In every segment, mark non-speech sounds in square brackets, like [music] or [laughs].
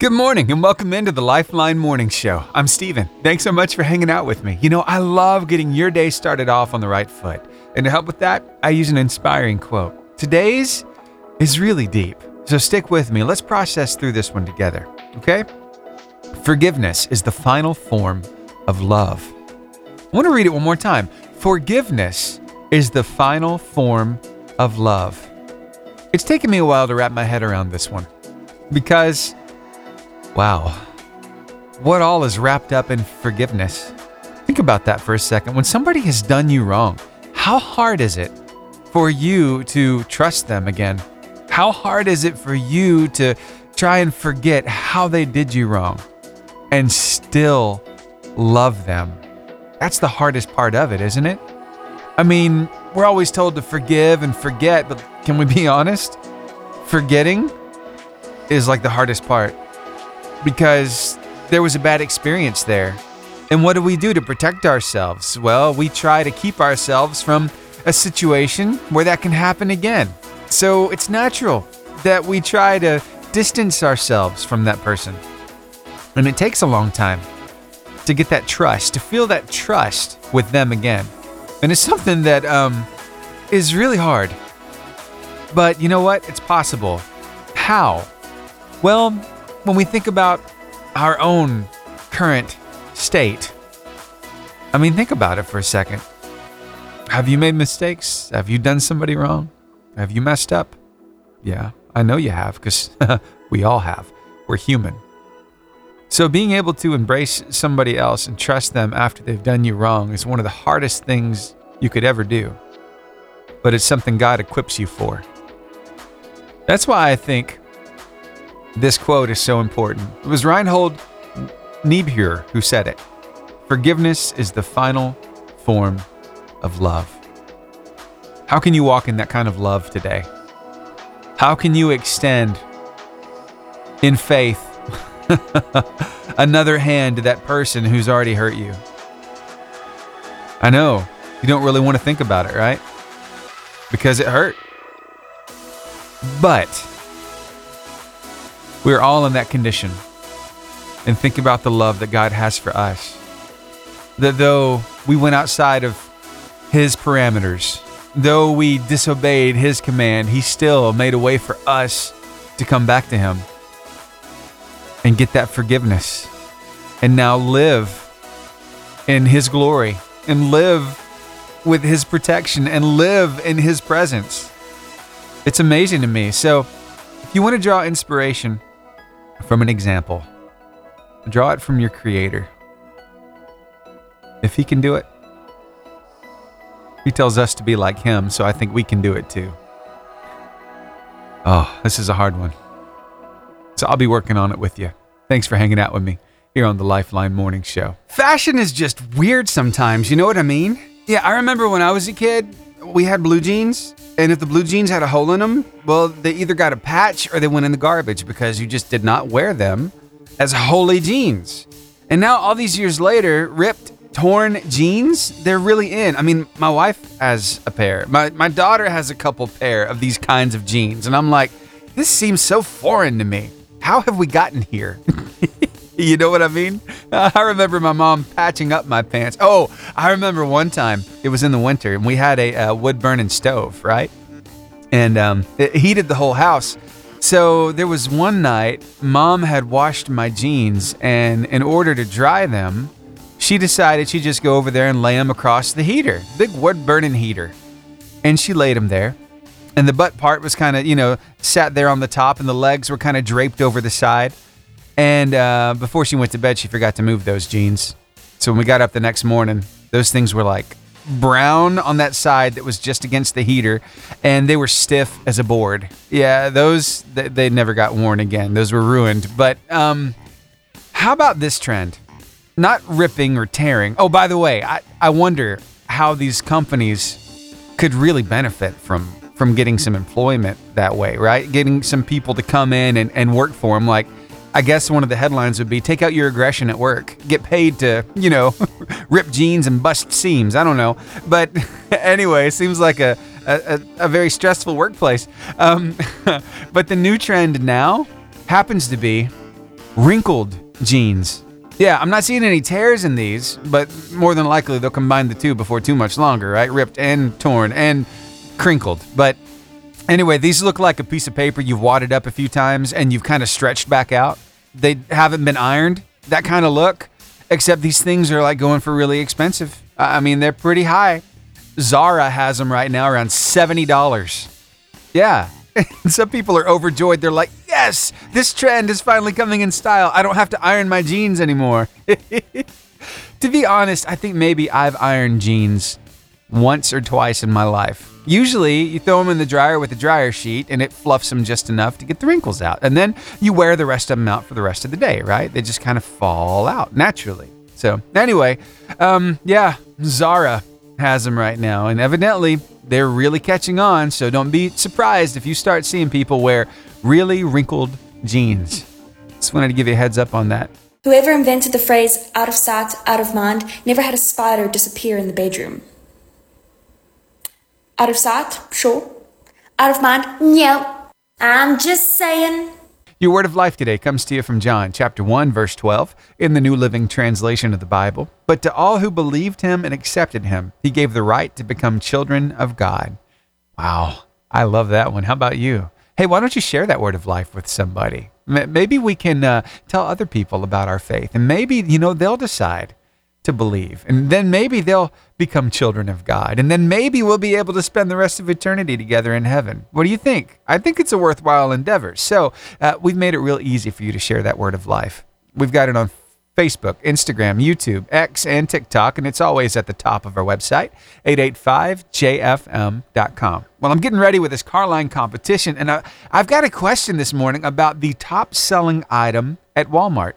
Good morning and welcome into the Lifeline Morning Show. I'm Steven. Thanks so much for hanging out with me. You know, I love getting your day started off on the right foot. And to help with that, I use an inspiring quote. Today's is really deep. So stick with me. Let's process through this one together, okay? Forgiveness is the final form of love. I want to read it one more time. Forgiveness is the final form of love. It's taken me a while to wrap my head around this one because Wow. What all is wrapped up in forgiveness? Think about that for a second. When somebody has done you wrong, how hard is it for you to trust them again? How hard is it for you to try and forget how they did you wrong and still love them? That's the hardest part of it, isn't it? I mean, we're always told to forgive and forget, but can we be honest? Forgetting is like the hardest part because there was a bad experience there. And what do we do to protect ourselves? Well, we try to keep ourselves from a situation where that can happen again. So it's natural that we try to distance ourselves from that person. And it takes a long time to get that trust, to feel that trust with them again. And it's something that um, is really hard. But you know what? It's possible. How? Well, when we think about our own current state, I mean, think about it for a second. Have you made mistakes? Have you done somebody wrong? Have you messed up? Yeah, I know you have because [laughs] we all have. We're human. So, being able to embrace somebody else and trust them after they've done you wrong is one of the hardest things you could ever do. But it's something God equips you for. That's why I think this quote is so important. It was Reinhold Niebuhr who said it. Forgiveness is the final form of love. How can you walk in that kind of love today? How can you extend in faith [laughs] another hand to that person who's already hurt you? I know you don't really want to think about it, right? Because it hurt. But we're all in that condition. And think about the love that God has for us. That though we went outside of His parameters, though we disobeyed His command, He still made a way for us to come back to Him and get that forgiveness and now live in His glory and live with His protection and live in His presence. It's amazing to me. So, if you want to draw inspiration, from an example. Draw it from your Creator. If He can do it, He tells us to be like Him, so I think we can do it too. Oh, this is a hard one. So I'll be working on it with you. Thanks for hanging out with me here on the Lifeline Morning Show. Fashion is just weird sometimes, you know what I mean? Yeah, I remember when I was a kid, we had blue jeans, and if the blue jeans had a hole in them, well, they either got a patch or they went in the garbage because you just did not wear them as holey jeans. And now, all these years later, ripped, torn jeans, they're really in. I mean, my wife has a pair, my, my daughter has a couple pair of these kinds of jeans. And I'm like, this seems so foreign to me. How have we gotten here? [laughs] You know what I mean? I remember my mom patching up my pants. Oh, I remember one time it was in the winter and we had a, a wood burning stove, right? And um, it heated the whole house. So there was one night, mom had washed my jeans, and in order to dry them, she decided she'd just go over there and lay them across the heater, big wood burning heater. And she laid them there. And the butt part was kind of, you know, sat there on the top, and the legs were kind of draped over the side. And uh, before she went to bed, she forgot to move those jeans. So when we got up the next morning, those things were like brown on that side that was just against the heater, and they were stiff as a board. Yeah, those they, they never got worn again. Those were ruined. But um, how about this trend? Not ripping or tearing. Oh, by the way, I, I wonder how these companies could really benefit from from getting some employment that way, right? Getting some people to come in and, and work for them. Like I guess one of the headlines would be take out your aggression at work. Get paid to, you know, [laughs] rip jeans and bust seams. I don't know. But [laughs] anyway, it seems like a, a, a very stressful workplace. Um, [laughs] but the new trend now happens to be wrinkled jeans. Yeah, I'm not seeing any tears in these, but more than likely they'll combine the two before too much longer, right? Ripped and torn and crinkled. But anyway, these look like a piece of paper you've wadded up a few times and you've kind of stretched back out. They haven't been ironed, that kind of look, except these things are like going for really expensive. I mean, they're pretty high. Zara has them right now around $70. Yeah. [laughs] Some people are overjoyed. They're like, yes, this trend is finally coming in style. I don't have to iron my jeans anymore. [laughs] to be honest, I think maybe I've ironed jeans once or twice in my life. Usually, you throw them in the dryer with a dryer sheet and it fluffs them just enough to get the wrinkles out. And then you wear the rest of them out for the rest of the day, right? They just kind of fall out naturally. So, anyway, um, yeah, Zara has them right now. And evidently, they're really catching on. So, don't be surprised if you start seeing people wear really wrinkled jeans. Just wanted to give you a heads up on that. Whoever invented the phrase out of sight, out of mind never had a spider disappear in the bedroom. Out of sight? Sure. Out of mind? No. I'm just saying. Your word of life today comes to you from John chapter 1 verse 12 in the New Living Translation of the Bible. But to all who believed him and accepted him, he gave the right to become children of God. Wow, I love that one. How about you? Hey, why don't you share that word of life with somebody? Maybe we can uh, tell other people about our faith and maybe, you know, they'll decide to believe. And then maybe they'll become children of God. And then maybe we'll be able to spend the rest of eternity together in heaven. What do you think? I think it's a worthwhile endeavor. So uh, we've made it real easy for you to share that word of life. We've got it on Facebook, Instagram, YouTube, X, and TikTok, and it's always at the top of our website, 885jfm.com. Well, I'm getting ready with this car line competition, and I, I've got a question this morning about the top selling item at Walmart.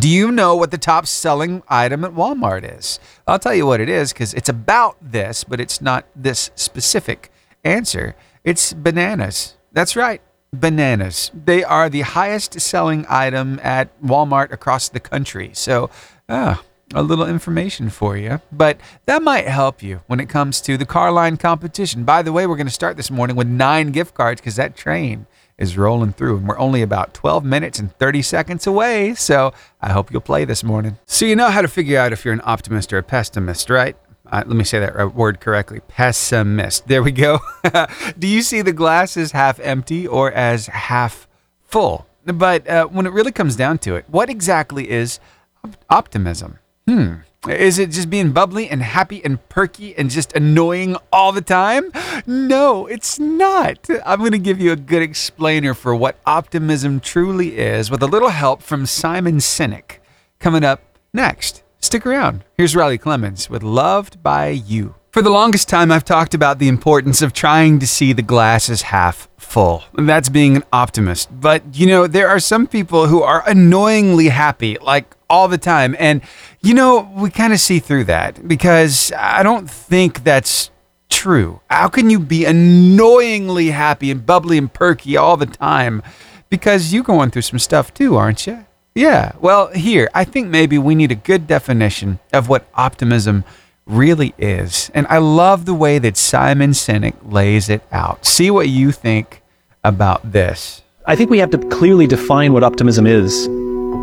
Do you know what the top selling item at Walmart is? I'll tell you what it is because it's about this, but it's not this specific answer. It's bananas. That's right, bananas. They are the highest selling item at Walmart across the country. So, ah, a little information for you, but that might help you when it comes to the car line competition. By the way, we're going to start this morning with nine gift cards because that train is rolling through, and we're only about 12 minutes and 30 seconds away. So I hope you'll play this morning. So you know how to figure out if you're an optimist or a pessimist, right? Uh, let me say that word correctly pessimist. There we go. [laughs] Do you see the glass as half empty or as half full? But uh, when it really comes down to it, what exactly is op- optimism? Hmm. Is it just being bubbly and happy and perky and just annoying all the time? No, it's not. I'm going to give you a good explainer for what optimism truly is with a little help from Simon Sinek coming up next. Stick around. Here's Riley Clemmons with Loved by You. For the longest time, I've talked about the importance of trying to see the glass as half full. That's being an optimist. But, you know, there are some people who are annoyingly happy, like all the time. And, you know, we kind of see through that because I don't think that's true. How can you be annoyingly happy and bubbly and perky all the time? Because you're going through some stuff too, aren't you? Yeah. Well, here, I think maybe we need a good definition of what optimism really is. And I love the way that Simon Sinek lays it out. See what you think about this. I think we have to clearly define what optimism is.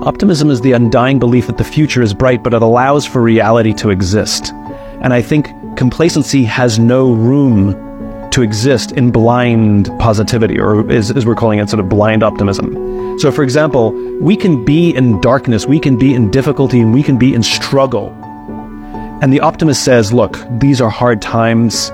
Optimism is the undying belief that the future is bright, but it allows for reality to exist. And I think complacency has no room to exist in blind positivity, or as, as, we're calling it, sort of blind optimism. So, for example, we can be in darkness, we can be in difficulty, and we can be in struggle. And the optimist says, look, these are hard times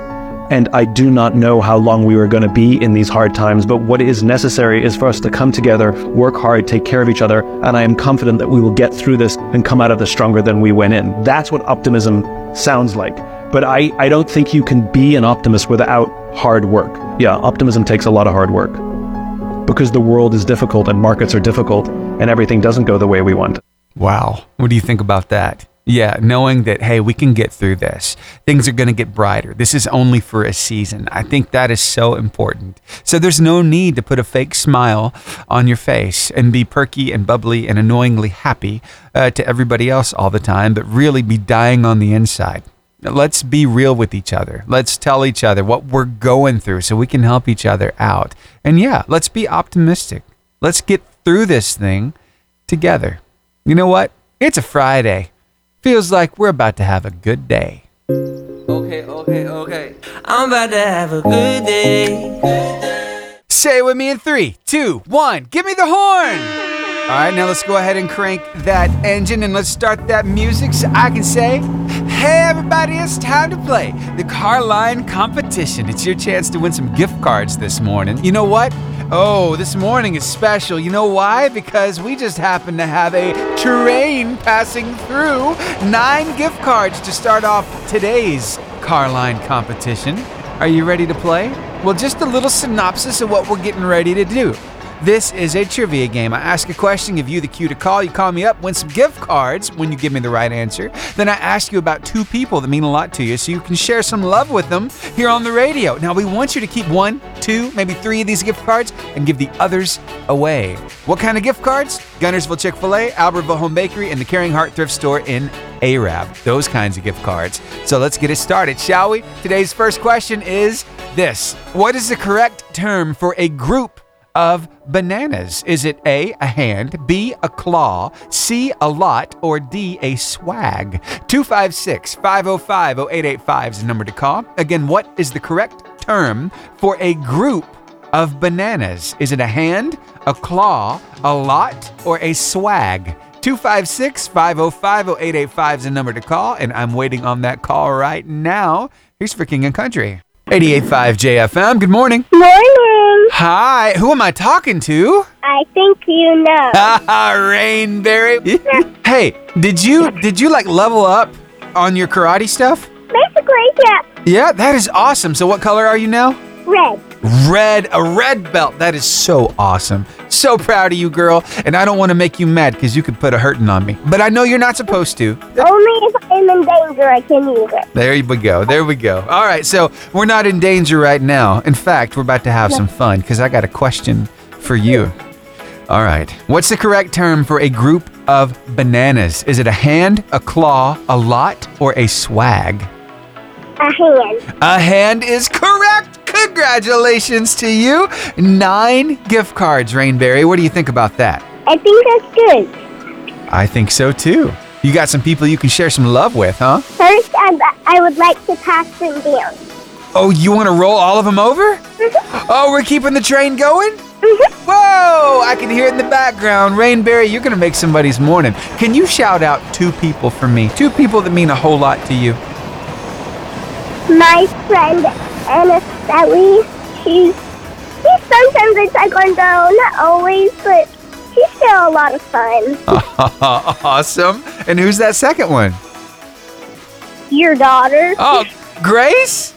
and I do not know how long we are going to be in these hard times, but what is necessary is for us to come together, work hard, take care of each other, and I am confident that we will get through this and come out of this stronger than we went in. That's what optimism sounds like. But I, I don't think you can be an optimist without hard work. Yeah, optimism takes a lot of hard work. Because the world is difficult and markets are difficult and everything doesn't go the way we want. Wow. What do you think about that? Yeah, knowing that, hey, we can get through this. Things are going to get brighter. This is only for a season. I think that is so important. So there's no need to put a fake smile on your face and be perky and bubbly and annoyingly happy uh, to everybody else all the time, but really be dying on the inside. Let's be real with each other. Let's tell each other what we're going through so we can help each other out. And yeah, let's be optimistic. Let's get through this thing together. You know what? It's a Friday. Feels like we're about to have a good day. Okay, okay, okay. I'm about to have a good day. Say it with me in three, two, one. Give me the horn. All right, now let's go ahead and crank that engine and let's start that music so I can say, Hey, everybody, it's time to play the Carline competition. It's your chance to win some gift cards this morning. You know what? Oh, this morning is special. You know why? Because we just happen to have a train passing through. Nine gift cards to start off today's Carline competition. Are you ready to play? Well, just a little synopsis of what we're getting ready to do. This is a trivia game. I ask a question, give you the cue to call. You call me up, win some gift cards when you give me the right answer. Then I ask you about two people that mean a lot to you so you can share some love with them here on the radio. Now, we want you to keep one, two, maybe three of these gift cards and give the others away. What kind of gift cards? Guntersville Chick fil A, Albertville Home Bakery, and the Caring Heart Thrift Store in Arab. Those kinds of gift cards. So let's get it started, shall we? Today's first question is this What is the correct term for a group of bananas? Is it A, a hand, B, a claw, C, a lot, or D, a swag? 256 505 0885 is the number to call. Again, what is the correct term for a group of bananas? Is it a hand, a claw, a lot, or a swag? 256 505 0885 is the number to call, and I'm waiting on that call right now. Here's for King and Country. 885 JFM, good morning. Morning. Hi, who am I talking to? I think you know. [laughs] Rainberry. [laughs] hey, did you did you like level up on your karate stuff? Basically, yeah. Yeah, that is awesome. So what color are you now? Red. Red, a red belt. That is so awesome. So proud of you, girl. And I don't want to make you mad because you could put a hurting on me. But I know you're not supposed to. Only if I'm in danger I can use it. There we go. There we go. All right, so we're not in danger right now. In fact, we're about to have some fun because I got a question for you. All right. What's the correct term for a group of bananas? Is it a hand, a claw, a lot, or a swag? A hand. A hand is correct. Congratulations to you. Nine gift cards, Rainberry. What do you think about that? I think that's good. I think so too. You got some people you can share some love with, huh? First, I, I would like to pass them down. Oh, you want to roll all of them over? Mm-hmm. Oh, we're keeping the train going? Mm-hmm. Whoa! I can hear it in the background. Rainberry, you're going to make somebody's morning. Can you shout out two people for me? Two people that mean a whole lot to you. My friend Anna Sally, she's, she sometimes a taekwondo, not always, but she's still a lot of fun. [laughs] awesome. And who's that second one? Your daughter? Oh, Grace?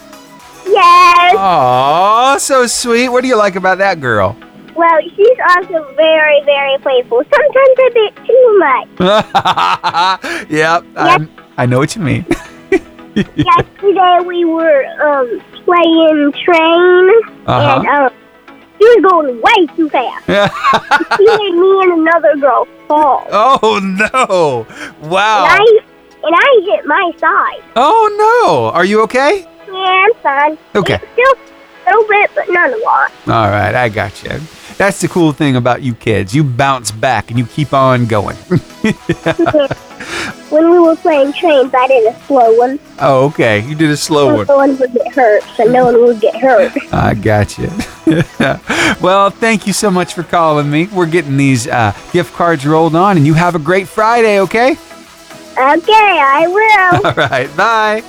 Yes. Oh, so sweet. What do you like about that girl? Well, she's also very, very playful. Sometimes a bit too much. [laughs] yep, I'm, I know what you mean. [laughs] Yesterday we were um, playing train, Uh-huh. and um, she was going way too fast. [laughs] he made me and another girl fall. oh no! And Wow. I and I hit my side. Oh no! Are you okay? Yeah, I'm fine. Okay. Still a little bit, but not a lot. All right, I got you. That's the cool thing about you kids. You bounce back and you keep on going. [laughs] When we were playing trains, I did a slow one. oh, okay. You did a slow one. no one would get hurt, so no one would get hurt. [laughs] I got you. [laughs] well, thank you so much for calling me. We're getting these uh, gift cards rolled on, and you have a great Friday, okay? Okay, I will. [laughs] All right, bye.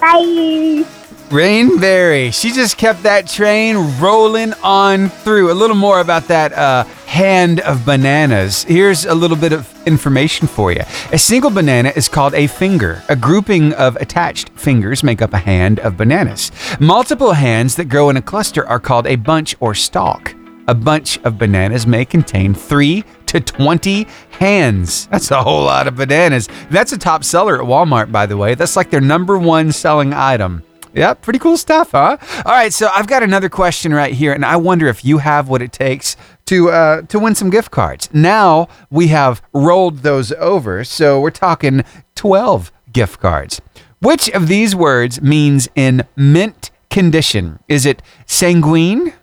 Bye. Rainberry. She just kept that train rolling on through. A little more about that uh, hand of bananas. Here's a little bit of information for you. A single banana is called a finger. A grouping of attached fingers make up a hand of bananas. Multiple hands that grow in a cluster are called a bunch or stalk. A bunch of bananas may contain 3 to 20 hands. That's a whole lot of bananas. That's a top seller at Walmart, by the way. That's like their number one selling item. Yeah, pretty cool stuff, huh? All right, so I've got another question right here, and I wonder if you have what it takes to uh, to win some gift cards. Now we have rolled those over, so we're talking twelve gift cards. Which of these words means in mint condition? Is it sanguine,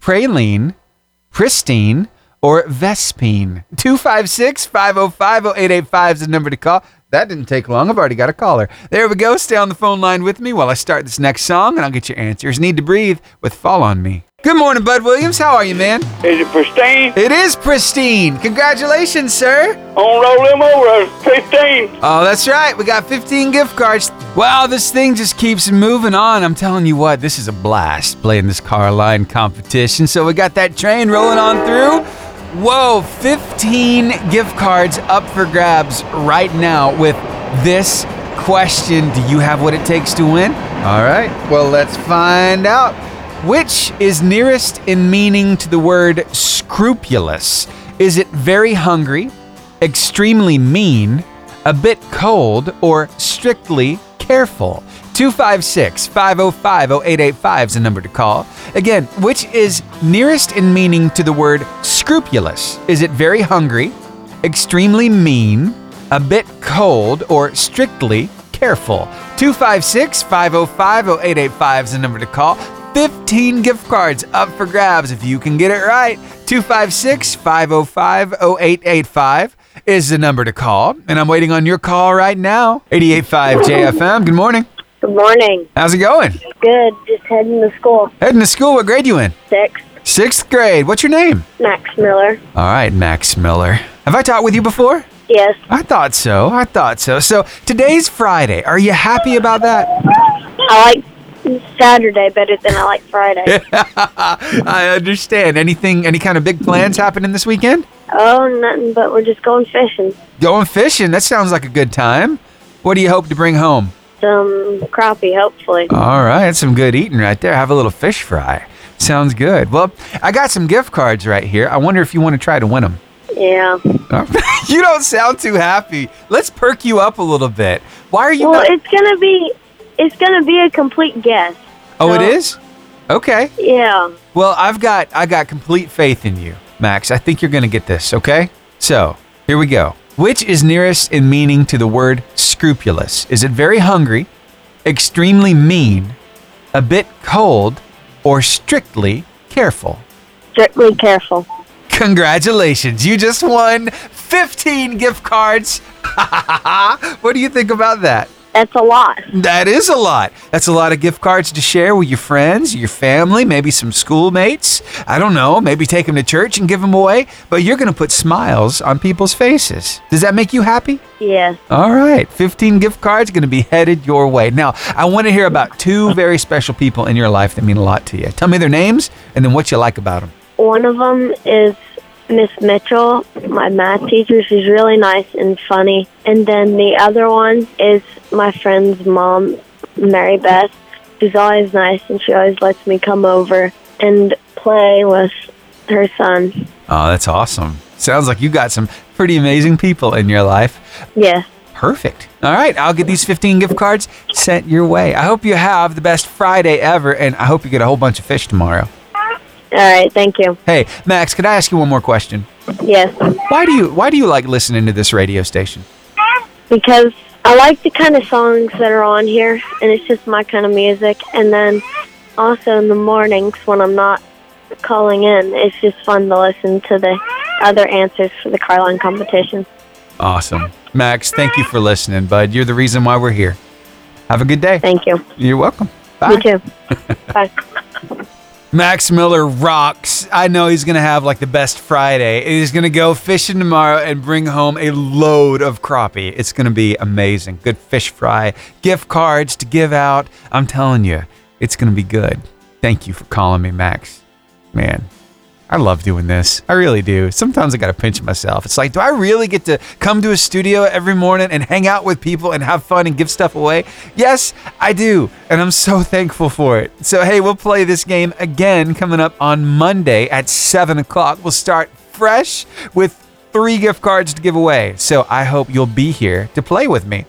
praline, pristine, or Vespine? 256 505 0885 is the number to call. That didn't take long. I've already got a caller. There we go. Stay on the phone line with me while I start this next song and I'll get your answers. Need to breathe with Fall on Me. Good morning, Bud Williams. How are you, man? Is it pristine? It is pristine. Congratulations, sir. On roll them over, 15. Oh, that's right. We got 15 gift cards. Wow, this thing just keeps moving on. I'm telling you what, this is a blast playing this car line competition. So we got that train rolling on through. Whoa, 15 gift cards up for grabs right now with this question. Do you have what it takes to win? All right, well, let's find out. Which is nearest in meaning to the word scrupulous? Is it very hungry, extremely mean, a bit cold, or strictly careful? 256 505 0885 is the number to call. Again, which is nearest in meaning to the word scrupulous? Is it very hungry, extremely mean, a bit cold, or strictly careful? 256 505 0885 is the number to call. 15 gift cards up for grabs if you can get it right. 256 505 0885 is the number to call. And I'm waiting on your call right now. 885 JFM. Good morning. Good morning. How's it going? Good. Just heading to school. Heading to school. What grade you in? Sixth. Sixth grade. What's your name? Max Miller. All right, Max Miller. Have I taught with you before? Yes. I thought so. I thought so. So today's Friday. Are you happy about that? I like Saturday better than I like Friday. [laughs] I understand. Anything, any kind of big plans happening this weekend? oh, nothing but we're just going fishing. Going fishing. That sounds like a good time. What do you hope to bring home? Some crappie, hopefully. All right, some good eating right there. Have a little fish fry. Sounds good. Well, I got some gift cards right here. I wonder if you want to try to win them. Yeah. Oh, [laughs] you don't sound too happy. Let's perk you up a little bit. Why are you Well, not? it's gonna be, it's gonna be a complete guess. oh, it so- is. Okay. Yeah. Well, I've got I got complete faith in you, Max. I think you're going to get this, okay? So, here we go. Which is nearest in meaning to the word scrupulous? Is it very hungry, extremely mean, a bit cold, or strictly careful? Strictly careful. Congratulations, you just won 15 gift cards. [laughs] what do you think about that? That's a lot. That is a lot. That's a lot of gift cards to share with your friends, your family, maybe some schoolmates. I don't know, maybe take them to church and give them away. But you're going to put smiles on people's faces. Does that make you happy? Yes. All right, 15 gift cards going to be headed your way. Now, I want to hear about two very special people in your life that mean a lot to you. Tell me their names and then what you like about them. One of them is Miss Mitchell, my math teacher. She's really nice and funny. And then the other one is my friend's mom, Mary Beth. She's always nice and she always lets me come over and play with her son. Oh, that's awesome. Sounds like you got some pretty amazing people in your life. Yes. Perfect. All right, I'll get these 15 gift cards sent your way. I hope you have the best Friday ever, and I hope you get a whole bunch of fish tomorrow. All right. Thank you. Hey, Max, could I ask you one more question? Yes. Why do you why do you like listening to this radio station? Because I like the kind of songs that are on here, and it's just my kind of music. And then also in the mornings when I'm not calling in, it's just fun to listen to the other answers for the Carline competition. Awesome. Max, thank you for listening, bud. You're the reason why we're here. Have a good day. Thank you. You're welcome. Bye. You too. [laughs] Bye. Max Miller rocks. I know he's going to have like the best Friday. He's going to go fishing tomorrow and bring home a load of crappie. It's going to be amazing. Good fish fry, gift cards to give out. I'm telling you, it's going to be good. Thank you for calling me, Max. Man, I love doing this. I really do. Sometimes I got to pinch myself. It's like, do I really get to come to a studio every morning and hang out with people and have fun and give stuff away? Yes, I do. And I'm so [laughs] thankful for it. So, hey, we'll play this game again coming up on Monday at 7 o'clock. We'll start fresh with three gift cards to give away. So, I hope you'll be here to play with me.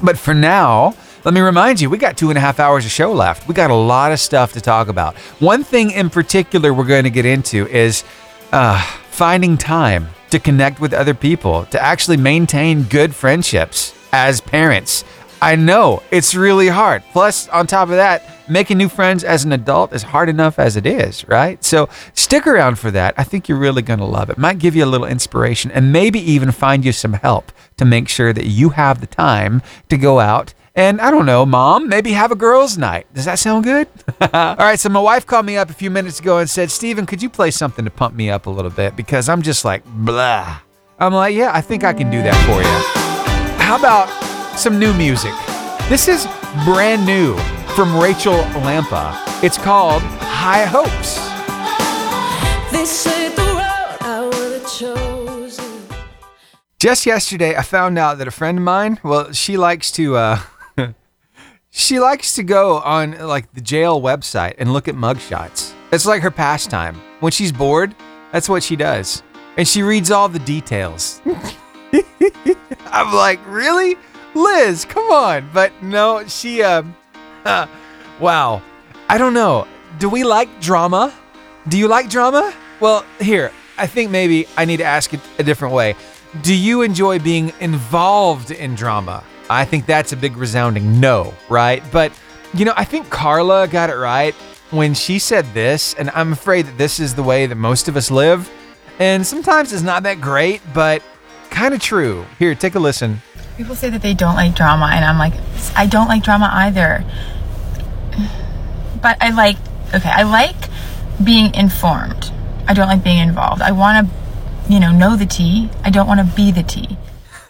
But for now, let me remind you, we got two and a half hours of show left. We got a lot of stuff to talk about. One thing in particular we're going to get into is uh, finding time to connect with other people, to actually maintain good friendships as parents. I know it's really hard. Plus, on top of that, making new friends as an adult is hard enough as it is, right? So stick around for that. I think you're really going to love it. Might give you a little inspiration and maybe even find you some help to make sure that you have the time to go out and I don't know, mom, maybe have a girls' night. Does that sound good? [laughs] All right, so my wife called me up a few minutes ago and said, Steven, could you play something to pump me up a little bit? Because I'm just like, blah. I'm like, yeah, I think I can do that for you. How about some new music? This is brand new from Rachel Lampa. It's called High Hopes. This ain't the road I chosen. Just yesterday, I found out that a friend of mine, well, she likes to, uh, she likes to go on like the jail website and look at mugshots. It's like her pastime. When she's bored, that's what she does. And she reads all the details. [laughs] I'm like, really? Liz, come on. But no, she, um, uh, [laughs] wow. I don't know. Do we like drama? Do you like drama? Well, here, I think maybe I need to ask it a different way. Do you enjoy being involved in drama? I think that's a big resounding no, right? But, you know, I think Carla got it right when she said this, and I'm afraid that this is the way that most of us live. And sometimes it's not that great, but kind of true. Here, take a listen. People say that they don't like drama, and I'm like, I don't like drama either. But I like, okay, I like being informed. I don't like being involved. I want to, you know, know the tea. I don't want to be the tea.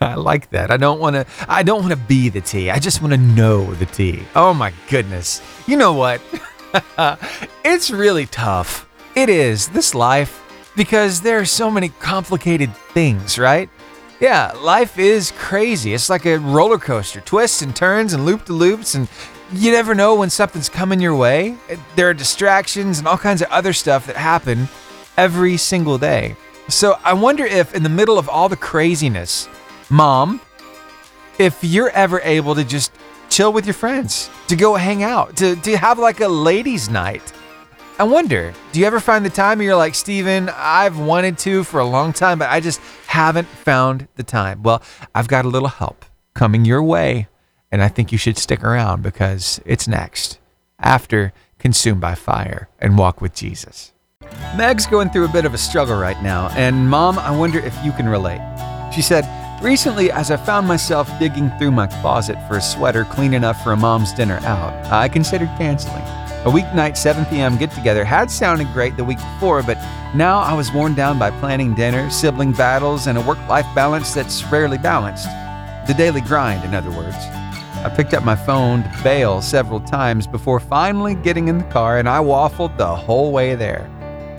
I like that. I don't want to I don't want to be the tea. I just want to know the tea. Oh my goodness. You know what? [laughs] it's really tough. It is this life because there are so many complicated things, right? Yeah, life is crazy. It's like a roller coaster, twists and turns and loop to loops and you never know when something's coming your way. There are distractions and all kinds of other stuff that happen every single day. So I wonder if, in the middle of all the craziness, mom, if you're ever able to just chill with your friends, to go hang out, to, to have like a ladies' night. I wonder, do you ever find the time you're like, Steven, I've wanted to for a long time, but I just haven't found the time? Well, I've got a little help coming your way, and I think you should stick around because it's next after Consumed by Fire and Walk with Jesus. Meg's going through a bit of a struggle right now, and Mom, I wonder if you can relate. She said, Recently, as I found myself digging through my closet for a sweater clean enough for a mom's dinner out, I considered canceling. A weeknight 7 p.m. get together had sounded great the week before, but now I was worn down by planning dinner, sibling battles, and a work life balance that's rarely balanced. The daily grind, in other words. I picked up my phone to bail several times before finally getting in the car, and I waffled the whole way there.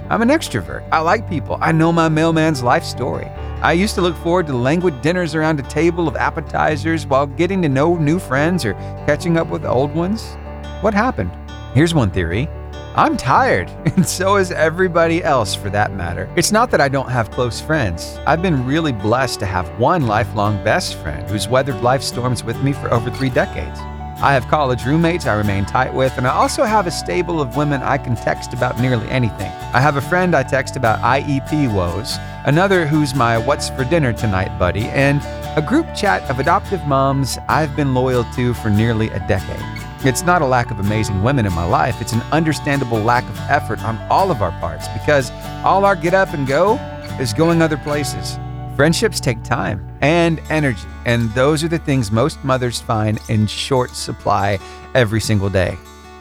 I'm an extrovert. I like people. I know my mailman's life story. I used to look forward to languid dinners around a table of appetizers while getting to know new friends or catching up with old ones. What happened? Here's one theory. I'm tired, [laughs] and so is everybody else for that matter. It's not that I don't have close friends. I've been really blessed to have one lifelong best friend who's weathered life storms with me for over three decades. I have college roommates I remain tight with, and I also have a stable of women I can text about nearly anything. I have a friend I text about IEP woes, another who's my what's for dinner tonight buddy, and a group chat of adoptive moms I've been loyal to for nearly a decade. It's not a lack of amazing women in my life, it's an understandable lack of effort on all of our parts because all our get up and go is going other places. Friendships take time and energy, and those are the things most mothers find in short supply every single day.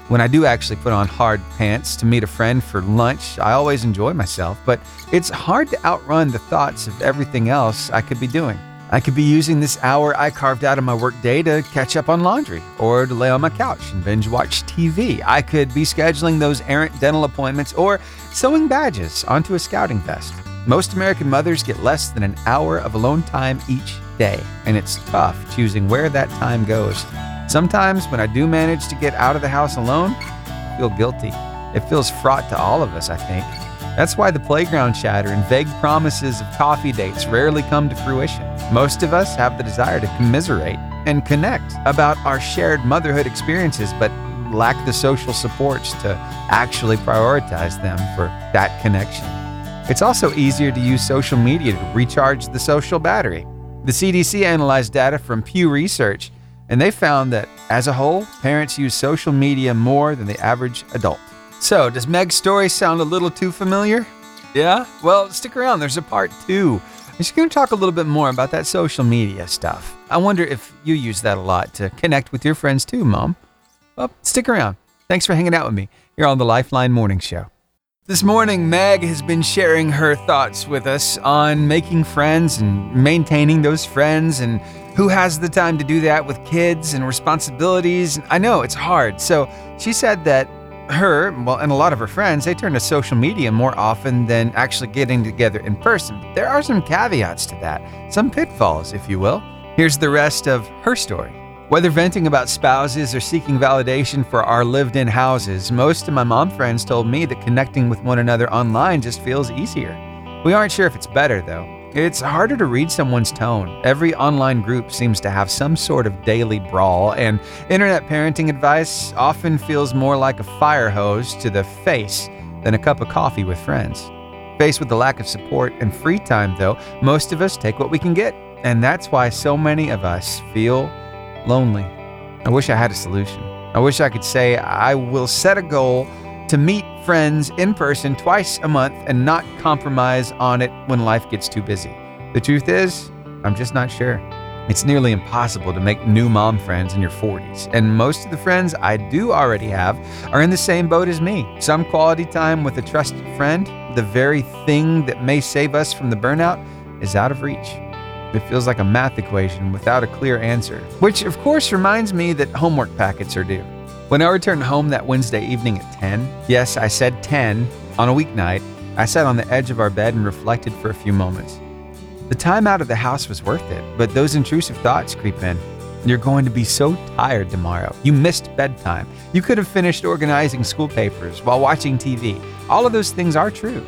When I do actually put on hard pants to meet a friend for lunch, I always enjoy myself, but it's hard to outrun the thoughts of everything else I could be doing. I could be using this hour I carved out of my workday to catch up on laundry or to lay on my couch and binge watch TV. I could be scheduling those errant dental appointments or sewing badges onto a scouting vest. Most American mothers get less than an hour of alone time each day, and it's tough choosing where that time goes. Sometimes, when I do manage to get out of the house alone, I feel guilty. It feels fraught to all of us, I think. That's why the playground chatter and vague promises of coffee dates rarely come to fruition. Most of us have the desire to commiserate and connect about our shared motherhood experiences, but lack the social supports to actually prioritize them for that connection. It's also easier to use social media to recharge the social battery. The CDC analyzed data from Pew Research and they found that as a whole, parents use social media more than the average adult. So, does Meg's story sound a little too familiar? Yeah? Well, stick around, there's a part two. She's going to talk a little bit more about that social media stuff. I wonder if you use that a lot to connect with your friends too, Mom. Well, stick around. Thanks for hanging out with me here on the Lifeline Morning Show. This morning, Meg has been sharing her thoughts with us on making friends and maintaining those friends and who has the time to do that with kids and responsibilities. I know it's hard. So she said that her, well, and a lot of her friends, they turn to social media more often than actually getting together in person. There are some caveats to that, some pitfalls, if you will. Here's the rest of her story. Whether venting about spouses or seeking validation for our lived in houses, most of my mom friends told me that connecting with one another online just feels easier. We aren't sure if it's better, though. It's harder to read someone's tone. Every online group seems to have some sort of daily brawl, and internet parenting advice often feels more like a fire hose to the face than a cup of coffee with friends. Faced with the lack of support and free time, though, most of us take what we can get, and that's why so many of us feel lonely. I wish I had a solution. I wish I could say I will set a goal to meet friends in person twice a month and not compromise on it when life gets too busy. The truth is, I'm just not sure. It's nearly impossible to make new mom friends in your 40s, and most of the friends I do already have are in the same boat as me. Some quality time with a trusted friend, the very thing that may save us from the burnout, is out of reach. It feels like a math equation without a clear answer, which of course reminds me that homework packets are due. When I returned home that Wednesday evening at 10, yes, I said 10, on a weeknight, I sat on the edge of our bed and reflected for a few moments. The time out of the house was worth it, but those intrusive thoughts creep in. You're going to be so tired tomorrow. You missed bedtime. You could have finished organizing school papers while watching TV. All of those things are true.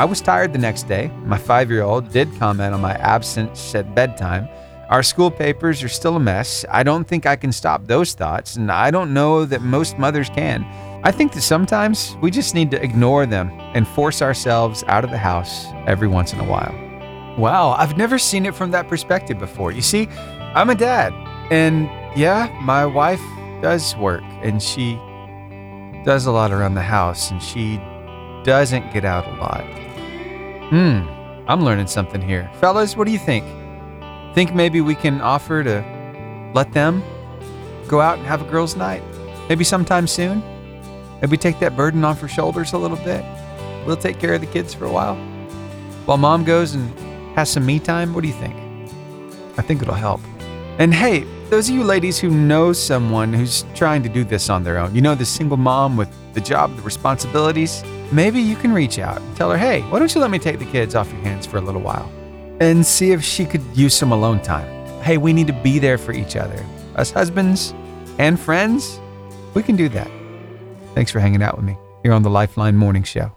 I was tired the next day. My five year old did comment on my absence at bedtime. Our school papers are still a mess. I don't think I can stop those thoughts, and I don't know that most mothers can. I think that sometimes we just need to ignore them and force ourselves out of the house every once in a while. Wow, I've never seen it from that perspective before. You see, I'm a dad, and yeah, my wife does work, and she does a lot around the house, and she doesn't get out a lot. Hmm, I'm learning something here. Fellas, what do you think? Think maybe we can offer to let them go out and have a girls' night? Maybe sometime soon? Maybe take that burden off her shoulders a little bit? We'll take care of the kids for a while. While mom goes and has some me time, what do you think? I think it'll help. And hey, those of you ladies who know someone who's trying to do this on their own, you know, the single mom with the job, the responsibilities, maybe you can reach out and tell her, hey, why don't you let me take the kids off your hands for a little while and see if she could use some alone time. Hey, we need to be there for each other. Us husbands and friends, we can do that. Thanks for hanging out with me here on the Lifeline Morning Show.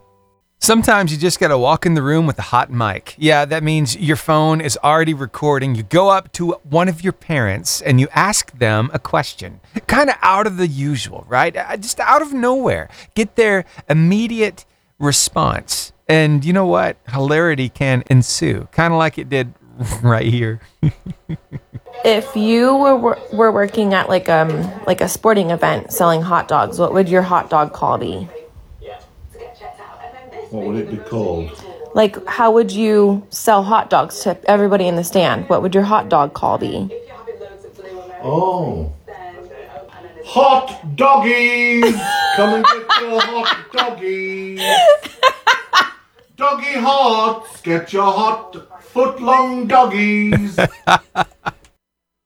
Sometimes you just gotta walk in the room with a hot mic. Yeah, that means your phone is already recording. You go up to one of your parents and you ask them a question, kind of out of the usual, right? Uh, Just out of nowhere. Get their immediate response. And you know what? Hilarity can ensue, kind of like it did [laughs] right here. If you were were working at like um like a sporting event selling hot dogs, what would your hot dog call be? What would it be called? Like how would you sell hot dogs to everybody in the stand? What would your hot dog call be? Oh. Hot doggies! Come and get your hot doggies! [laughs] Doggy hots! Get your hot foot long doggies! [laughs]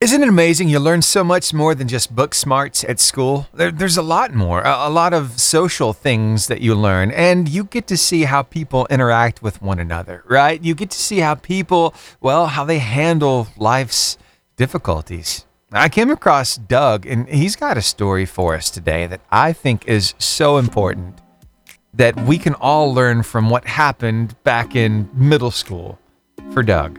Isn't it amazing? You learn so much more than just book smarts at school. There, there's a lot more, a, a lot of social things that you learn, and you get to see how people interact with one another, right? You get to see how people, well, how they handle life's difficulties. I came across Doug, and he's got a story for us today that I think is so important that we can all learn from what happened back in middle school for Doug.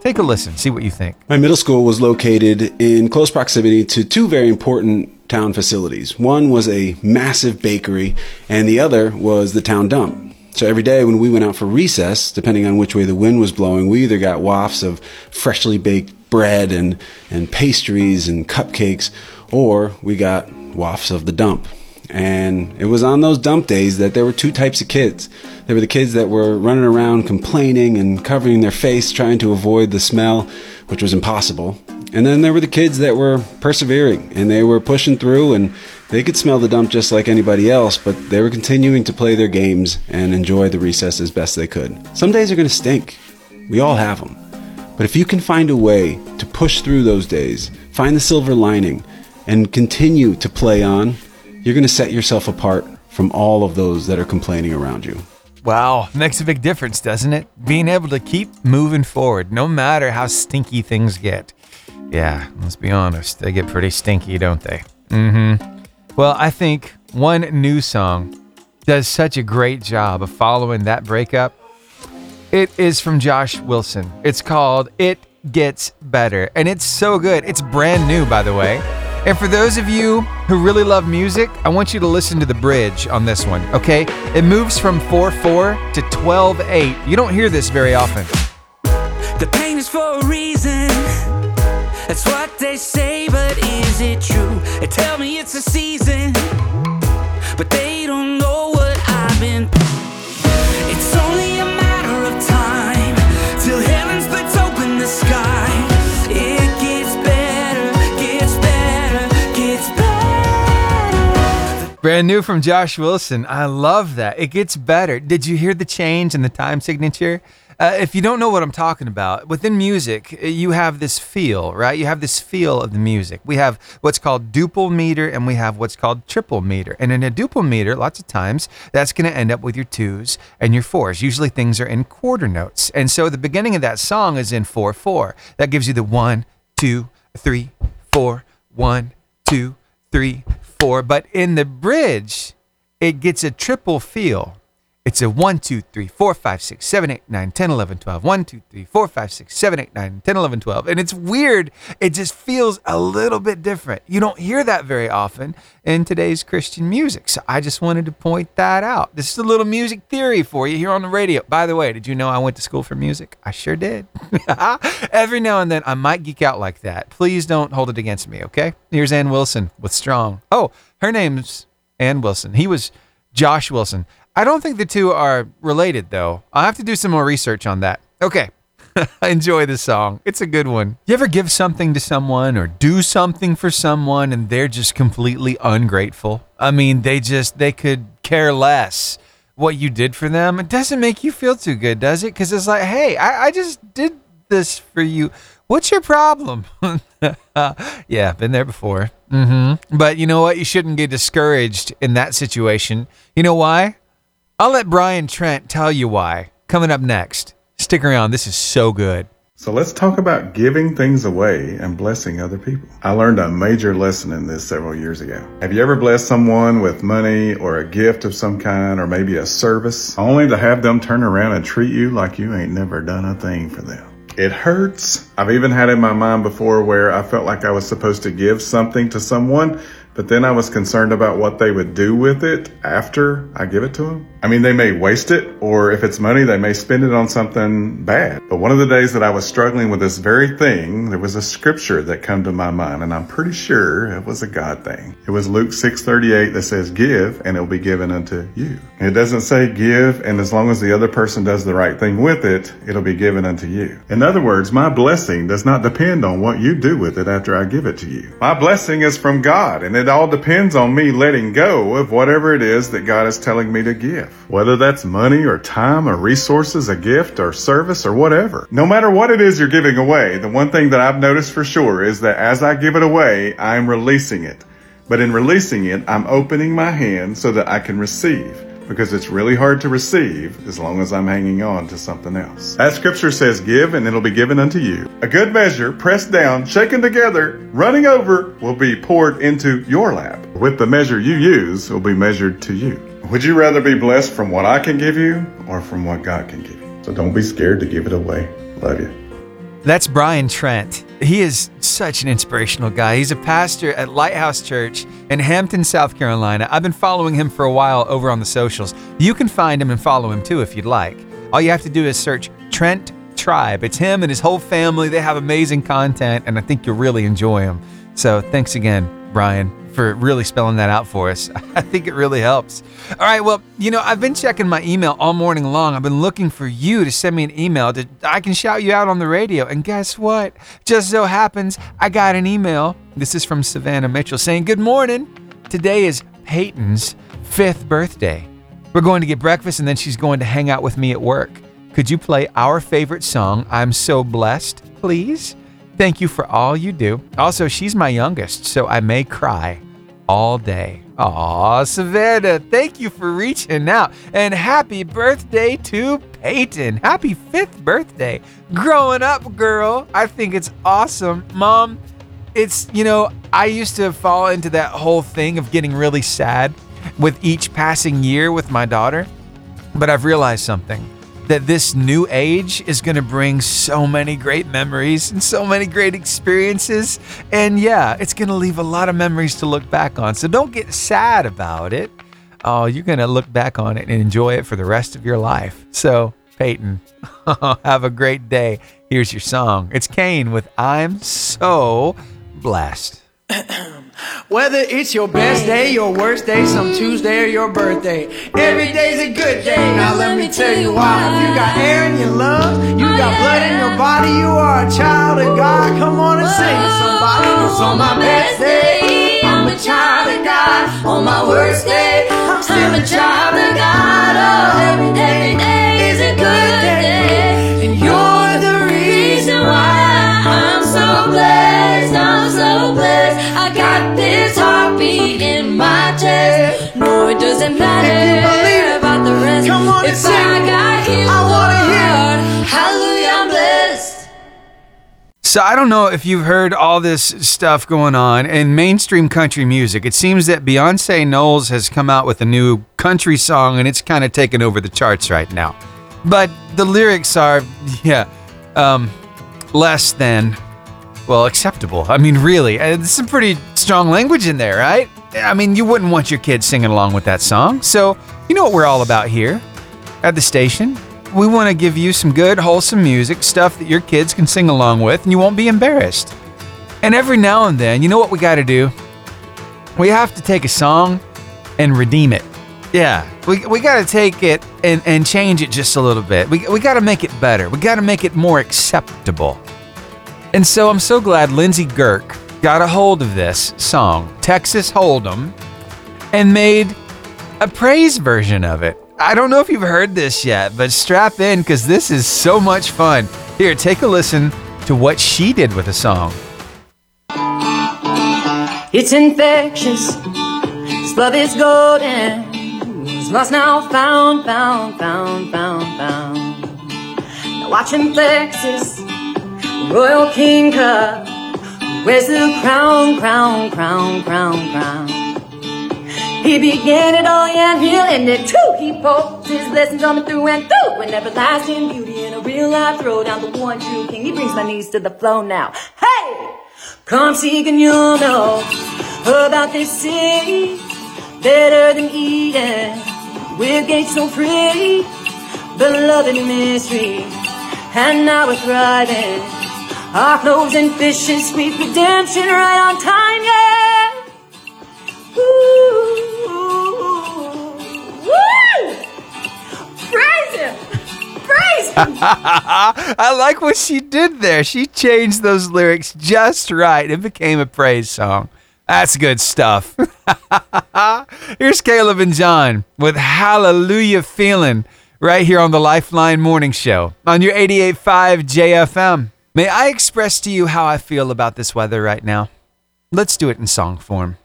Take a listen, see what you think. My middle school was located in close proximity to two very important town facilities. One was a massive bakery, and the other was the town dump. So every day when we went out for recess, depending on which way the wind was blowing, we either got wafts of freshly baked bread and, and pastries and cupcakes, or we got wafts of the dump. And it was on those dump days that there were two types of kids. There were the kids that were running around complaining and covering their face, trying to avoid the smell, which was impossible. And then there were the kids that were persevering and they were pushing through and they could smell the dump just like anybody else, but they were continuing to play their games and enjoy the recess as best they could. Some days are going to stink. We all have them. But if you can find a way to push through those days, find the silver lining, and continue to play on, you're going to set yourself apart from all of those that are complaining around you. Wow, makes a big difference, doesn't it? Being able to keep moving forward no matter how stinky things get. Yeah, let's be honest, they get pretty stinky, don't they? Mm hmm. Well, I think one new song does such a great job of following that breakup. It is from Josh Wilson. It's called It Gets Better, and it's so good. It's brand new, by the way. And for those of you who really love music, I want you to listen to the bridge on this one, okay? It moves from 4 4 to 12 8. You don't hear this very often. The pain is for a reason. That's what they say, but is it true? They tell me it's a season, but they don't know what I've been. It's Brand new from Josh Wilson. I love that. It gets better. Did you hear the change in the time signature? Uh, if you don't know what I'm talking about, within music, uh, you have this feel, right? You have this feel of the music. We have what's called duple meter and we have what's called triple meter. And in a duple meter, lots of times, that's going to end up with your twos and your fours. Usually things are in quarter notes. And so the beginning of that song is in 4 4. That gives you the one, two, three, four, one, two, three, But in the bridge, it gets a triple feel. It's a 1, 2, 3, 4, 5, 6, 7, 8, 9, 10, 11, 12. 1, 2, 3, 4, 5, 6, 7, 8, 9, 10, 11, 12. And it's weird. It just feels a little bit different. You don't hear that very often in today's Christian music. So I just wanted to point that out. This is a little music theory for you here on the radio. By the way, did you know I went to school for music? I sure did. [laughs] Every now and then I might geek out like that. Please don't hold it against me, okay? Here's Anne Wilson with Strong. Oh, her name's Anne Wilson. He was Josh Wilson. I don't think the two are related, though. I'll have to do some more research on that. Okay. [laughs] Enjoy the song. It's a good one. You ever give something to someone or do something for someone and they're just completely ungrateful? I mean, they just, they could care less what you did for them. It doesn't make you feel too good, does it? Because it's like, hey, I, I just did this for you. What's your problem? [laughs] yeah, been there before. Mm-hmm. But you know what? You shouldn't get discouraged in that situation. You know why? I'll let Brian Trent tell you why. Coming up next. Stick around. This is so good. So let's talk about giving things away and blessing other people. I learned a major lesson in this several years ago. Have you ever blessed someone with money or a gift of some kind or maybe a service only to have them turn around and treat you like you ain't never done a thing for them? It hurts. I've even had in my mind before where I felt like I was supposed to give something to someone, but then I was concerned about what they would do with it after I give it to them. I mean, they may waste it, or if it's money, they may spend it on something bad. But one of the days that I was struggling with this very thing, there was a scripture that come to my mind, and I'm pretty sure it was a God thing. It was Luke 6:38 that says, "Give, and it will be given unto you." It doesn't say give, and as long as the other person does the right thing with it, it'll be given unto you. In other words, my blessing does not depend on what you do with it after I give it to you. My blessing is from God, and it all depends on me letting go of whatever it is that God is telling me to give. Whether that's money or time or resources, a gift or service or whatever. No matter what it is you're giving away, the one thing that I've noticed for sure is that as I give it away, I'm releasing it. But in releasing it, I'm opening my hand so that I can receive because it's really hard to receive as long as I'm hanging on to something else. As scripture says, give and it'll be given unto you. A good measure, pressed down, shaken together, running over, will be poured into your lap. With the measure you use, will be measured to you. Would you rather be blessed from what I can give you or from what God can give you? So don't be scared to give it away. Love you. That's Brian Trent. He is such an inspirational guy. He's a pastor at Lighthouse Church in Hampton, South Carolina. I've been following him for a while over on the socials. You can find him and follow him too if you'd like. All you have to do is search Trent tribe. It's him and his whole family. They have amazing content, and I think you'll really enjoy them. So thanks again, Brian, for really spelling that out for us. [laughs] I think it really helps. All right, well, you know, I've been checking my email all morning long. I've been looking for you to send me an email that I can shout you out on the radio. And guess what? Just so happens I got an email. This is from Savannah Mitchell saying, Good morning. Today is Peyton's fifth birthday. We're going to get breakfast and then she's going to hang out with me at work. Could you play our favorite song, I'm So Blessed, please? Thank you for all you do. Also, she's my youngest, so I may cry all day. Aw, Savannah, thank you for reaching out. And happy birthday to Peyton. Happy fifth birthday. Growing up, girl. I think it's awesome. Mom, it's, you know, I used to fall into that whole thing of getting really sad with each passing year with my daughter. But I've realized something that this new age is going to bring so many great memories and so many great experiences. And yeah, it's going to leave a lot of memories to look back on. So don't get sad about it. Oh, you're going to look back on it and enjoy it for the rest of your life. So, Peyton, [laughs] have a great day. Here's your song. It's Cain with I'm So Blessed. [clears throat] Whether it's your best day, your worst day, some Tuesday or your birthday, every day's a good day. Now let me tell you why. You got air in your lungs, you oh, got blood in your body, you are a child of God. Come on and sing to somebody. 'Cause on my best day, I'm a child of God. On my worst day, I'm still a child of God. Oh, every day this heartbeat in my chest. No, it doesn't matter about the rest. Come on and if sing. I got you, I wanna hear Hallelujah, I'm blessed. So I don't know if you've heard all this stuff going on in mainstream country music. It seems that Beyonce Knowles has come out with a new country song and it's kind of taken over the charts right now. But the lyrics are, yeah, um, less than, well, acceptable. I mean, really, uh, there's some pretty strong language in there, right? I mean, you wouldn't want your kids singing along with that song. So, you know what we're all about here at the station? We want to give you some good, wholesome music, stuff that your kids can sing along with, and you won't be embarrassed. And every now and then, you know what we got to do? We have to take a song and redeem it. Yeah, we, we got to take it and, and change it just a little bit. We, we got to make it better. We got to make it more acceptable. And so I'm so glad Lindsey Girk got a hold of this song, Texas Hold'em, and made a praise version of it. I don't know if you've heard this yet, but strap in because this is so much fun. Here, take a listen to what she did with the song. It's infectious. This love is golden. It's lost now, found, found, found, found, found. Now watch him flex his royal king cup. Where's the crown, crown, crown, crown, crown? He began it all, yeah, and he'll end it too. He pokes his blessings on me through and through. An everlasting beauty and a real life throw down the one true king. He brings my knees to the floor now. Hey! Come seek and you'll know about this city. Better than Eden, with gates so free. Beloved in mystery, and now we're thriving. Our clothes and fishes, sweet redemption right on time, yeah. Woo! Praise him! Praise him! [laughs] I like what she did there. She changed those lyrics just right. It became a praise song. That's good stuff. [laughs] Here's Caleb and John with Hallelujah Feeling right here on the Lifeline Morning Show on your 88.5 JFM. May I express to you how I feel about this weather right now? Let's do it in song form.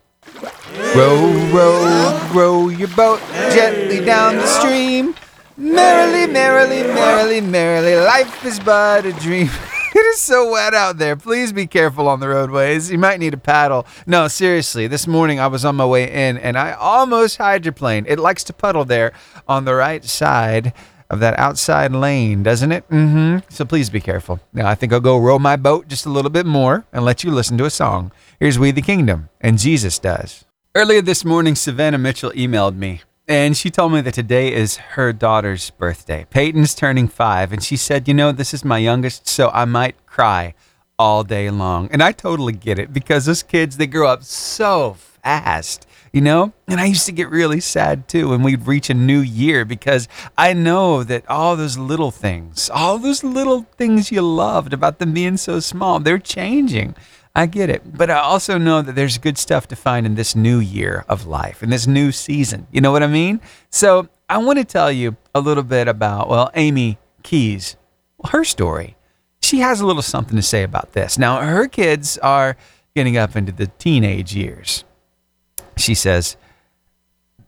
Row, row, row your boat gently down the stream. Merrily, merrily, merrily, merrily, life is but a dream. [laughs] it is so wet out there. Please be careful on the roadways. You might need a paddle. No, seriously, this morning I was on my way in and I almost hydroplaned. It likes to puddle there on the right side of that outside lane, doesn't it? Mm-hmm. So please be careful. Now I think I'll go row my boat just a little bit more and let you listen to a song. Here's We the Kingdom, and Jesus does. Earlier this morning, Savannah Mitchell emailed me And she told me that today is her daughter's birthday. Peyton's turning five, and she said, You know, this is my youngest, so I might cry all day long. And I totally get it because those kids, they grow up so fast, you know? And I used to get really sad too when we'd reach a new year because I know that all those little things, all those little things you loved about them being so small, they're changing. I get it. But I also know that there's good stuff to find in this new year of life, in this new season. You know what I mean? So I want to tell you a little bit about, well, Amy Keys, her story. She has a little something to say about this. Now, her kids are getting up into the teenage years. She says,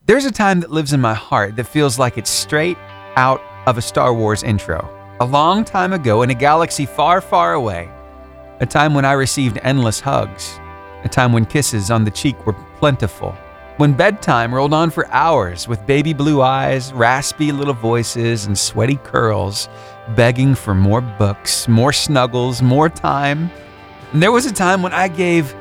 There's a time that lives in my heart that feels like it's straight out of a Star Wars intro. A long time ago in a galaxy far, far away, a time when I received endless hugs, a time when kisses on the cheek were plentiful, when bedtime rolled on for hours with baby blue eyes, raspy little voices, and sweaty curls, begging for more books, more snuggles, more time. And there was a time when I gave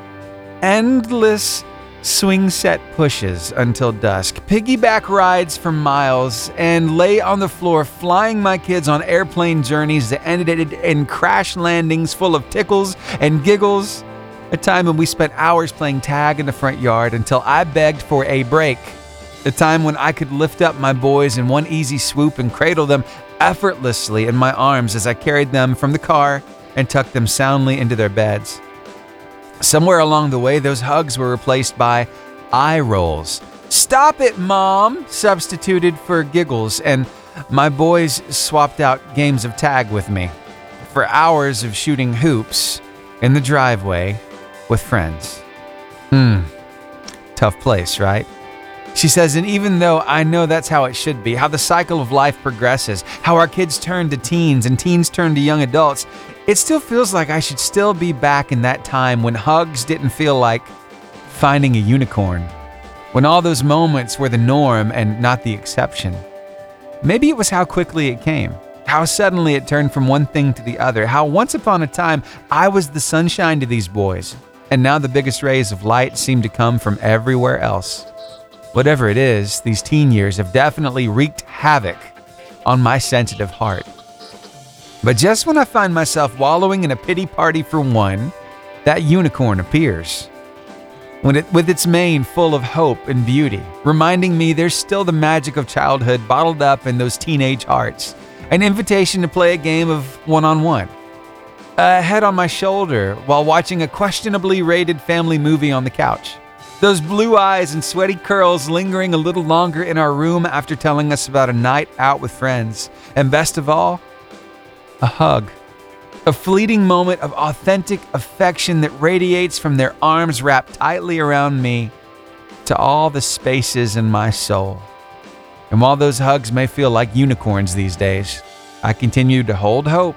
endless swing set pushes until dusk, piggyback rides for miles, and lay on the floor flying my kids on airplane journeys that ended in crash landings full of tickles and giggles. A time when we spent hours playing tag in the front yard until I begged for a break. A time when I could lift up my boys in one easy swoop and cradle them effortlessly in my arms as I carried them from the car and tucked them soundly into their beds. Somewhere along the way, those hugs were replaced by eye rolls. Stop it, Mom! substituted for giggles, and my boys swapped out games of tag with me for hours of shooting hoops in the driveway with friends. Hmm, tough place, right? She says, and even though I know that's how it should be, how the cycle of life progresses, how our kids turn to teens and teens turn to young adults, it still feels like I should still be back in that time when hugs didn't feel like finding a unicorn, when all those moments were the norm and not the exception. Maybe it was how quickly it came, how suddenly it turned from one thing to the other, how once upon a time I was the sunshine to these boys, and now the biggest rays of light seem to come from everywhere else. Whatever it is, these teen years have definitely wreaked havoc on my sensitive heart. But just when I find myself wallowing in a pity party for one, that unicorn appears. It, with its mane full of hope and beauty, reminding me there's still the magic of childhood bottled up in those teenage hearts. An invitation to play a game of one on one. A head on my shoulder while watching a questionably rated family movie on the couch. Those blue eyes and sweaty curls lingering a little longer in our room after telling us about a night out with friends. And best of all, a hug. A fleeting moment of authentic affection that radiates from their arms wrapped tightly around me to all the spaces in my soul. And while those hugs may feel like unicorns these days, I continue to hold hope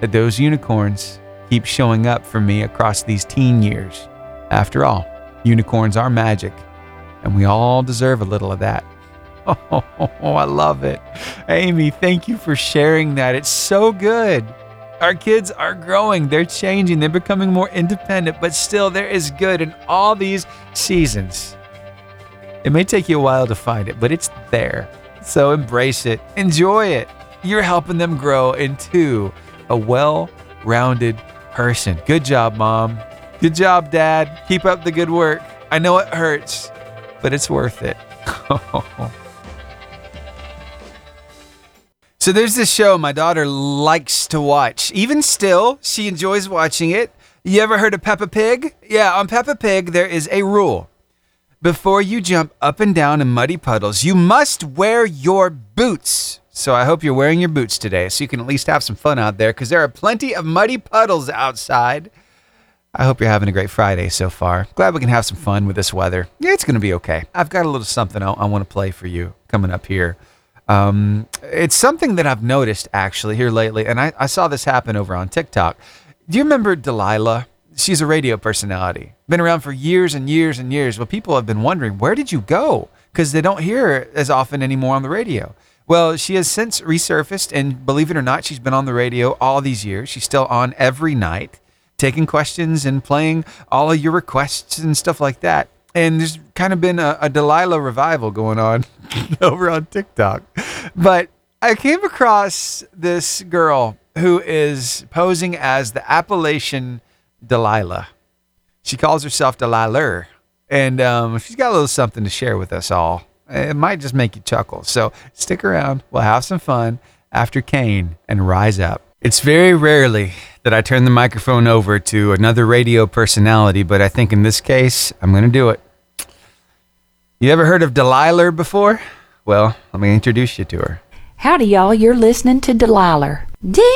that those unicorns keep showing up for me across these teen years. After all, unicorns are magic, and we all deserve a little of that. [laughs] Oh, I love it. Amy, thank you for sharing that. It's so good. Our kids are growing, they're changing, they're becoming more independent, but still, there is good in all these seasons. It may take you a while to find it, but it's there. So embrace it, enjoy it. You're helping them grow into a well rounded person. Good job, Mom. Good job, Dad. Keep up the good work. I know it hurts, but it's worth it. [laughs] So there's this show my daughter likes to watch. Even still, she enjoys watching it. You ever heard of Peppa Pig? Yeah, on Peppa Pig, there is a rule. Before you jump up and down in muddy puddles, you must wear your boots. So I hope you're wearing your boots today so you can at least have some fun out there because there are plenty of muddy puddles outside. I hope you're having a great Friday so far. Glad we can have some fun with this weather. Yeah, it's going to be okay. I've got a little something I, I want to play for you coming up here. Um, it's something that I've noticed actually here lately, and I, I saw this happen over on TikTok. Do you remember Delilah? She's a radio personality, been around for years and years and years. Well, people have been wondering, where did you go? Because they don't hear her as often anymore on the radio. Well, she has since resurfaced, and believe it or not, she's been on the radio all these years. She's still on every night, taking questions and playing all of your requests and stuff like that. and there's kind of been a, a Delilah revival going on [laughs] over on TikTok. But I came across this girl who is posing as the Appalachian Delilah. She calls herself Delilah, and um, she's got a little something to share with us all. It might just make you chuckle. So stick around. We'll have some fun after Cain and Rise Up. It's very rarely that I turn the microphone over to another radio personality, but I think in this case, I'm going to do it. You ever heard of Delilah before? Well, let me introduce you to her. Howdy, y'all. You're listening to Delilah. Delilah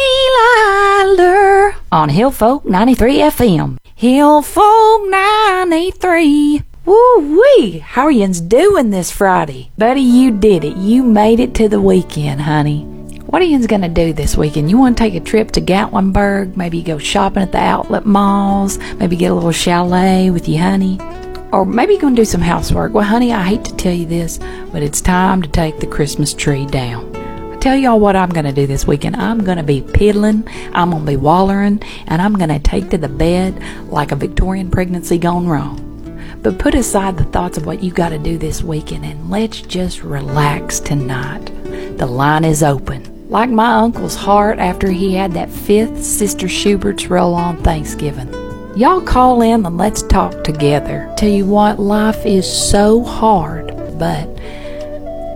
on Hillfolk 93 FM. Hillfolk 93. Woo wee! How are yous doing this Friday? Buddy, you did it. You made it to the weekend, honey. What are yous gonna do this weekend? You want to take a trip to Gatlinburg? Maybe go shopping at the outlet malls? Maybe get a little chalet with your honey? Or maybe you're gonna do some housework. Well, honey, I hate to tell you this, but it's time to take the Christmas tree down. I tell y'all what I'm gonna do this weekend. I'm gonna be piddling, I'm gonna be wallering, and I'm gonna take to the bed like a Victorian pregnancy gone wrong. But put aside the thoughts of what you got to do this weekend and let's just relax tonight. The line is open. Like my uncle's heart after he had that fifth Sister Schubert's roll on Thanksgiving. Y'all call in and let's talk together. Tell you what, life is so hard, but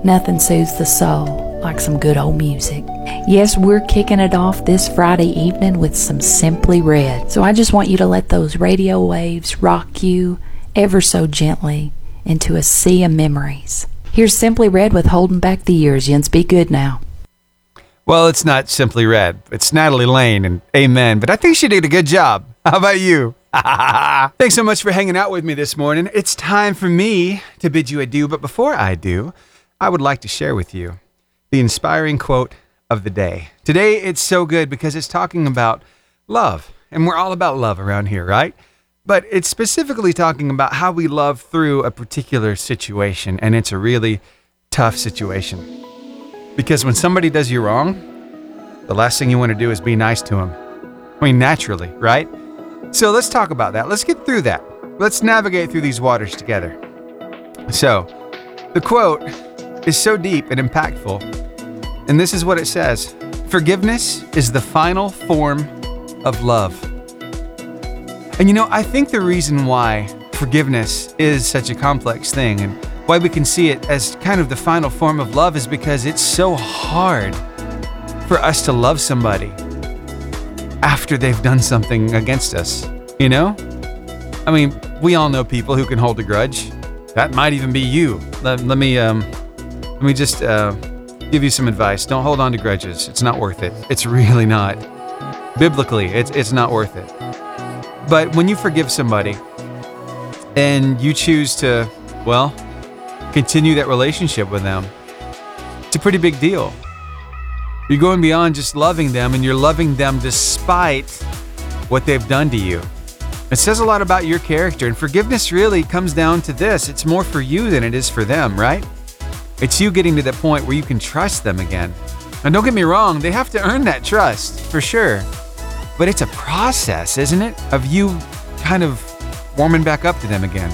nothing soothes the soul like some good old music. Yes, we're kicking it off this Friday evening with some Simply Red. So I just want you to let those radio waves rock you ever so gently into a sea of memories. Here's Simply Red with Holding Back the Years. Jens, be good now. Well, it's not simply red. It's Natalie Lane and amen, but I think she did a good job. [laughs] How about you? [laughs] Thanks so much for hanging out with me this morning. It's time for me to bid you adieu, but before I do, I would like to share with you the inspiring quote of the day. Today, it's so good because it's talking about love, and we're all about love around here, right? But it's specifically talking about how we love through a particular situation, and it's a really tough situation. Because when somebody does you wrong, the last thing you want to do is be nice to them. I mean, naturally, right? So let's talk about that. Let's get through that. Let's navigate through these waters together. So, the quote is so deep and impactful, and this is what it says Forgiveness is the final form of love. And you know, I think the reason why forgiveness is such a complex thing and why we can see it as kind of the final form of love is because it's so hard for us to love somebody after they've done something against us, you know? I mean, we all know people who can hold a grudge. That might even be you. Let, let me um let me just uh, give you some advice. Don't hold on to grudges. It's not worth it. It's really not. Biblically, it's it's not worth it. But when you forgive somebody and you choose to, well, continue that relationship with them, it's a pretty big deal. You're going beyond just loving them and you're loving them despite what they've done to you. It says a lot about your character, and forgiveness really comes down to this it's more for you than it is for them, right? It's you getting to the point where you can trust them again. And don't get me wrong, they have to earn that trust, for sure. But it's a process, isn't it? Of you kind of warming back up to them again.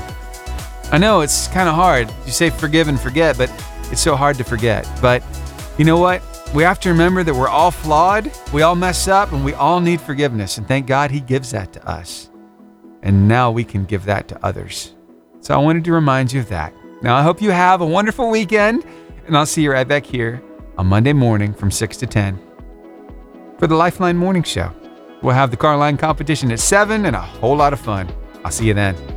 I know it's kind of hard. You say forgive and forget, but it's so hard to forget. But you know what? We have to remember that we're all flawed, we all mess up, and we all need forgiveness. And thank God He gives that to us. And now we can give that to others. So I wanted to remind you of that. Now, I hope you have a wonderful weekend, and I'll see you right back here on Monday morning from 6 to 10 for the Lifeline Morning Show. We'll have the car line competition at 7 and a whole lot of fun. I'll see you then.